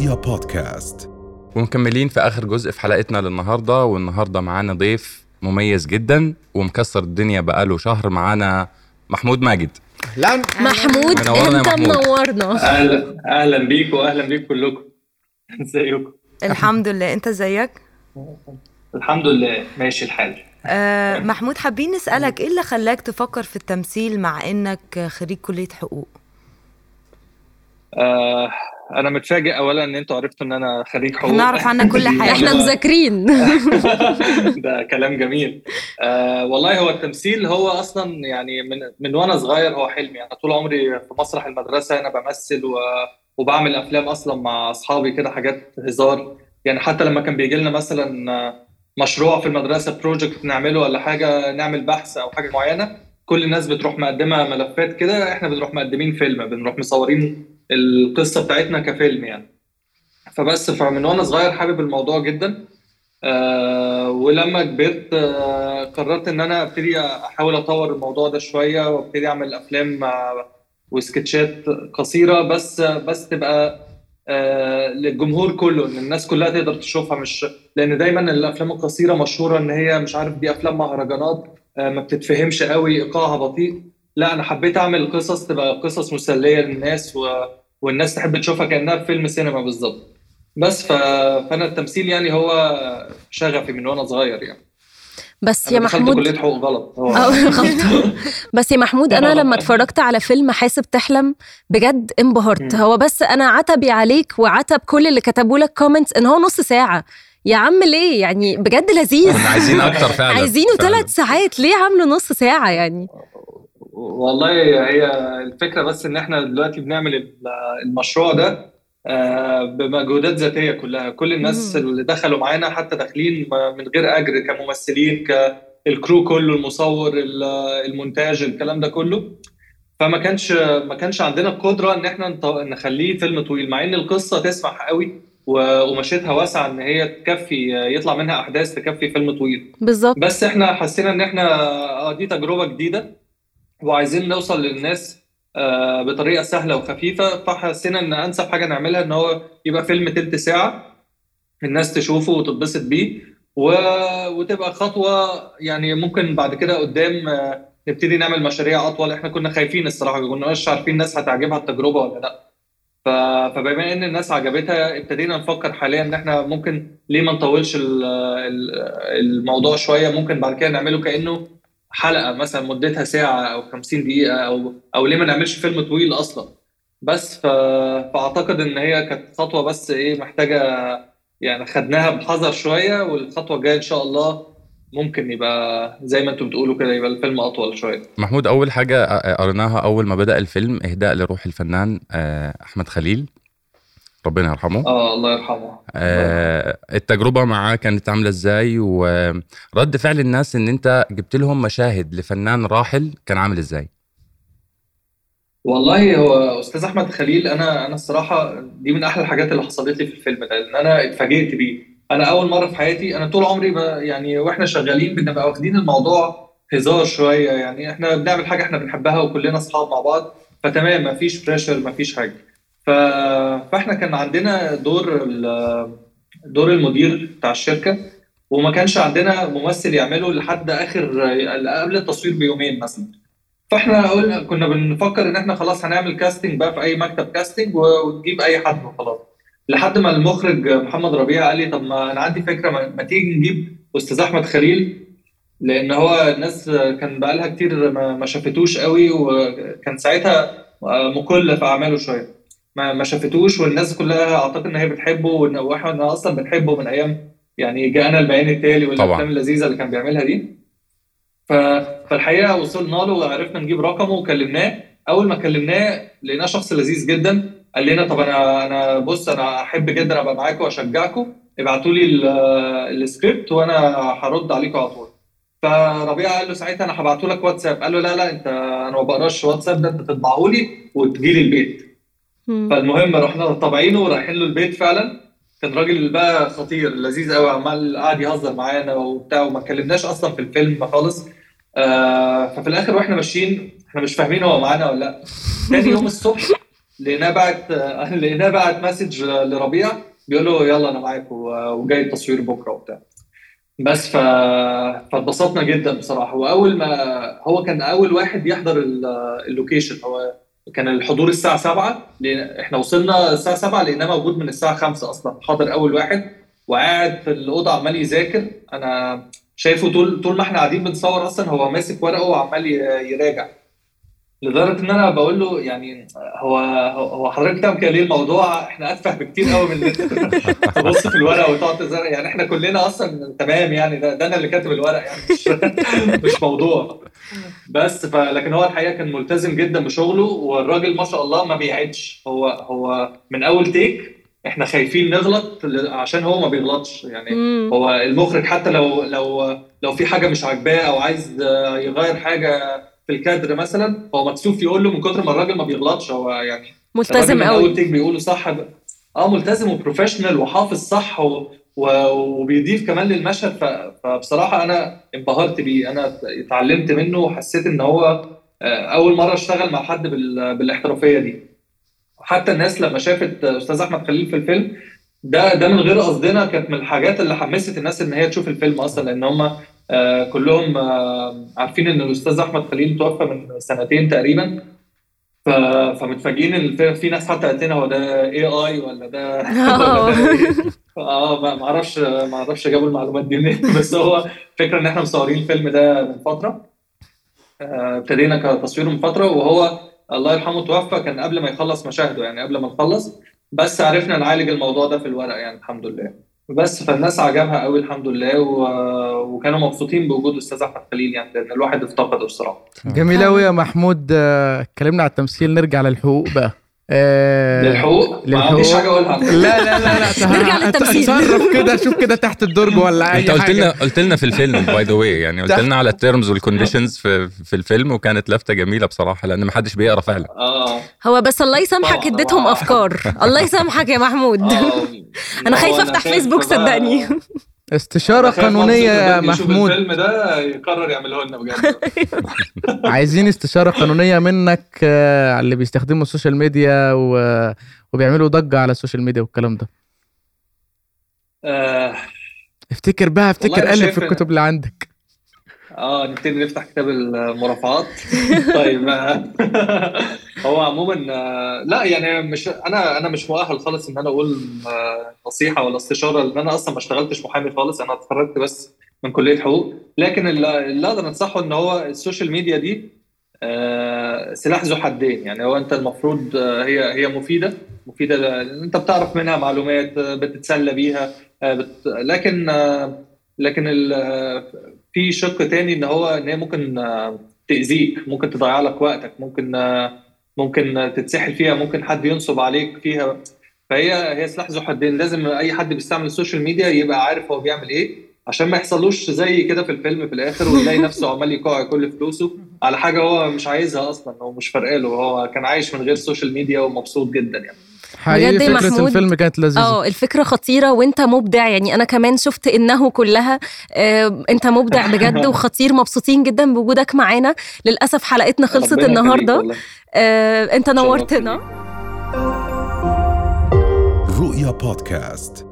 رؤيا بودكاست. ومكملين في آخر جزء في حلقتنا للنهاردة والنهاردة معانا ضيف مميز جدا ومكسر الدنيا بقاله شهر معانا محمود ماجد. لا محمود انت محمود. منورنا. أهلا أهلا بيكم واهلا بيكم كلكم. إزيكم؟ الحمد لله. أنت إزيك؟ الحمد لله. ماشي الحال. آه محمود حابين نسألك إيه اللي خلاك تفكر في التمثيل مع إنك خريج كلية حقوق؟ آه أنا متفاجئ اولا إن أنتوا عرفتوا إن أنا خريج حقوق. نعرف عنك كل حاجة. إحنا مذاكرين. ده كلام جميل. آه والله هو التمثيل هو أصلا يعني من من وأنا صغير هو حلمي أنا طول عمري في مسرح المدرسة أنا بمثل و وبعمل أفلام أصلا مع أصحابي كده حاجات هزار. يعني حتى لما كان بيجي لنا مثلا مشروع في المدرسة بروجكت نعمله ولا حاجة نعمل بحث أو حاجة معينة كل الناس بتروح مقدمة ملفات كده إحنا بنروح مقدمين فيلم بنروح مصورين القصة بتاعتنا كفيلم يعني. فبس فمن وأنا صغير حابب الموضوع جدا. آه ولما كبرت آه قررت إن أنا أبتدي أحاول أطور الموضوع ده شوية وأبتدي أعمل أفلام آه وسكتشات قصيرة. بس بس تبقى آه للجمهور كله إن الناس كلها تقدر تشوفها. مش لأن دايما الأفلام القصيرة مشهورة إن هي مش عارف دي أفلام مهرجانات آه ما بتتفهمش قوي إيقاعها بطيء. لا أنا حبيت أعمل قصص تبقى قصص مسلية للناس و... والناس تحب تشوفها كأنها في فيلم سينما بالظبط. بس ف... فأنا التمثيل يعني هو شغفي من وأنا صغير يعني. بس يا محمود كلية حقوق غلط. غلط. بس يا محمود أنا لما اتفرجت على فيلم حاسب تحلم بجد انبهرت. هو بس أنا عتبي عليك وعتب كل اللي كتبوا لك كومنتس إن هو نص ساعة. يا عم ليه؟ يعني بجد لذيذ. عايزين أكتر فعلا. عايزينه. ثلاث ساعات. ليه عامله نص ساعة يعني؟ والله هي الفكرة بس إن إحنا دلوقتي بنعمل ال- المشروع ده آه، بمجهودات ذاتية كلها. كل الناس. اللي دخلوا معانا حتى داخلين من غير أجر كممثلين كالكرو كله المصور ال- المونتاج الكلام ده كله. فما كانش ما كانش عندنا القدرة إن إحنا نخليه فيلم طويل. مع إن القصة تسمح قوي و- ومشيتها واسعة إن هي تكفي يطلع منها أحداث تكفي فيلم طويل. بالظبط. بس إحنا حسينا إن إحنا آه دي تجربة جديدة. وعايزين نوصل للناس آه، بطريقة سهلة وخفيفة. فحسينا إن أنسب حاجة نعملها إن هو يبقى فيلم تلت ساعة الناس تشوفه وتتبسط بيه و... وتبقى خطوة يعني ممكن بعد كده قدام آه، نبتدي نعمل مشاريع أطول. إحنا كنا خايفين الصراحة كنا مش عارفين الناس هتعجبها التجربة ولا لأ. ف... فبما إن الناس عجبتها ابتدينا نفكر حاليا إن إحنا ممكن ليه ما نطولش ال- ال- الموضوع شوية؟ ممكن بعد كده نعمله كأنه حلقة مثلا مدتها ساعة أو 50 دقيقة أو أو ليه ما نعملش فيلم طويل أصلا. بس ف... فأعتقد إن هي كانت خطوة بس إيه محتاجة يعني خدناها بحذر شوية والخطوة الجاية إن شاء الله ممكن يبقى زي ما أنتم بتقولوا كده يبقى الفيلم أطول شوية. محمود أول حاجة قريناها أول ما بدأ الفيلم إهداء لروح الفنان آه، أحمد خليل. ربنا يرحمه. آه الله يرحمه. آه، التجربة معاه كانت عاملة إزاي؟ ورد فعل الناس إن أنت جبت لهم مشاهد لفنان راحل كان عامل إزاي؟ والله هو أستاذ أحمد خليل أنا أنا الصراحة دي من أحلى الحاجات اللي حصلت لي في الفيلم ده لأن أنا اتفاجئت بيه. أنا أول مرة في حياتي أنا طول عمري يعني وإحنا شغالين بنبقى واخدين الموضوع هزار شوية يعني إحنا بنعمل حاجة إحنا بنحبها وكلنا أصحاب مع بعض فتمام مفيش pressure مفيش حاجة. فاحنا كان عندنا دور دور المدير بتاع الشركة وما كانش عندنا ممثل يعمله لحد آخر قبل التصوير بيومين مثلا. فاحنا قلنا كنا بنفكر إن إحنا خلاص هنعمل casting بقى في أي مكتب casting ونجيب أي حد وخلاص. لحد ما المخرج محمد ربيع قال لي طب ما أنا عندي فكرة ما, تيجي نجيب أستاذ أحمد خليل؟ لأن هو الناس كان بقالها كتير ما, شافتوش قوي وكان ساعتها مكل في أعماله شوية. ما, ما شافتوش والناس كلها أعتقد إن هي بتحبه وإن- وإحنا أصلا بنحبه من أيام يعني جاءنا البيان التالي. والأفلام اللذيذة اللي كان بيعملها دي. ف... فالحقيقة وصلنا له وعرفنا نجيب رقمه وكلمناه. أول ما كلمناه لقيناه شخص لذيذ جدا. قال لنا طب أنا أنا بص أنا أحب جدا أبقى معاكم واشجعكم ابعتوا لي ال- السكريبت وأنا هرد عليكم على طول. فربيع قال له ساعتها أنا هبعته لك واتساب. قال له لا لا أنت أنا ما بقراش واتساب ده أنت تطبعه لي وتجي لي البيت. فالمهم رحنا طابعينه ورايحين له البيت فعلا. كان راجل بقى خطير لذيذ قوي عمال قاعد يهزر معانا وبتاع وما اتكلمناش أصلا في الفيلم خالص. آه ففي الآخر وإحنا ماشيين إحنا مش فاهمين هو معانا ولا لأ. تاني يوم الصبح لقيناه بعت لقيناه بعت مسج لربيع بيقول له يلا أنا معاك وجاي التصوير بكرة وبتاع. بس ف... فاتبسطنا جدا بصراحة. واول ما هو كان أول واحد يحضر اللوكيشن. هو كان الحضور الساعة 7 إحنا وصلنا الساعة 7 لقيناه موجود من الساعة 5 أصلا حاضر أول واحد وقاعد في الأوضة عمال يذاكر. أنا شايفه طول طول ما إحنا قاعدين بنصور أصلا هو ماسك ورقة وعمال يراجع. لدرجة إن أنا بقول له يعني هو هو حضرتك كده ليه؟ الموضوع إحنا أتفه بكتير قوي من تبص في الورقه وتقعد تزرع. يعني إحنا كلنا أصلا تمام يعني. ده, ده أنا اللي كاتب الورق يعني مش مش موضوع. بس ف لكن هو الحقيقة كان ملتزم جدا بشغله والراجل ما شاء الله ما بيعدش هو هو من أول take إحنا خايفين نغلط عشان هو ما بيغلطش. يعني مم. هو المخرج حتى لو لو لو في حاجة مش عاجباه أو عايز يغير حاجة في الكادر مثلا هو مكسوف يقول له من كتر ما الراجل ما بيغلطش هو يعني ملتزم قوي. اول take بيقوله صح آه ملتزم و professional وحافظ صح و... و... وبيضيف كمان للمشهد ف... فبصراحة أنا انبهرت بيه أنا اتعلمت منه وحسيت إن هو أول مرة أشتغل مع حد بال... بالاحترافية دي. حتى الناس لما شافت أستاذ أحمد خليل في الفيلم ده ده من غير قصدنا كانت من الحاجات اللي حمست الناس إن هي تشوف الفيلم أصلا لأن هم آه كلهم آه عارفين إن الأستاذ أحمد خليل توفى من سنتين تقريبا. فمتفاجئين إن في ناس حتى قالت لنا هو ده اي اي ولا ده آه. ما أعرفش ما أعرفش جابوا المعلومات دي منين. بس هو فكرة إن إحنا مصورين الفيلم ده من فترة. ابتدينا كتصويره من فترة. وهو الله يرحمه توفى كان قبل ما يخلص مشاهده يعني قبل ما نخلص. بس عرفنا نعالج الموضوع ده في الورق يعني الحمد لله. بس فالناس عجبها قوي الحمد لله و... وكانوا مبسوطين بوجود أستاذ أحمد خليل يعني لأن الواحد افتقده بصراحة. جميل قوي يا محمود. اتكلمنا على التمثيل نرجع للحقوق بقى. آه للحقوق؟ ما عنديش حاجة أقولها. لا لا لا لا نرجع للتمثيل. تصرف كده شوف كده تحت الدرج ولا أي أنت قلت لنا قلت لنا في الفيلم by the way يعني قلت لنا على ال terms وال conditions في في الفيلم وكانت لفتة جميلة بصراحة لأن ما حدش بيقرأ فعلا. آه. هو بس الله يسامحك طبعاً، اديتهم أفكار. الله يسامحك يا محمود. آه، أنا خايفة أفتح فيسبوك صدقني. قانونية مصر يا محمود. الفيلم ده يقرر يعمله لنا بجد. عايزين استشارة قانونية منك آه، على اللي بيستخدموا ال social media و... وبيعملوا ضجة على ال social media والكلام ده. آه، افتكر بقى افتكر قلب في الكتب اللي عندك. آه نبتدي نفتح كتاب المرافعات طيب هو عموما آه، لا يعني مش أنا أنا مش مؤهل خالص إن أنا أقول آه، نصيحة ولا استشارة لأن أنا أصلا ما اشتغلتش محامي خالص. أنا اتخرجت بس من كلية حقوق. لكن اللي أقدر أنصحه إن هو ال social media دي آه، سلاح ذو حدين. يعني هو أنت المفروض هي هي مفيدة. مفيدة أنت بتعرف منها معلومات بتتسلى بيها بت... لكن لكن في شق تاني إن هو إن هي ممكن تأذيك ممكن تضيع لك وقتك ممكن ممكن تتسحل فيها ممكن حد ينصب عليك فيها. فهي هي سلاح ذو حدين. لازم أي حد بيستعمل ال social media يبقى عارف هو بيعمل إيه عشان ما يحصلوش زي كده في الفيلم في الآخر ويلاقي نفسه عمال يدفع كل فلوسه على حاجة هو مش عايزها أصلا هو مش فارقه له هو كان عايش من غير ال social media ومبسوط جدا يعني. حقيقي بجد فكرة محمود، الفيلم كانت لذيذة. آه الفكرة خطيرة وانت مبدع. يعني أنا كمان شفت إنه كلها آه انت مبدع بجد وخطير. مبسوطين جدا بوجودك معانا. للأسف حلقتنا خلصت والله. آه انت. نورتنا. رؤيا بودكاست.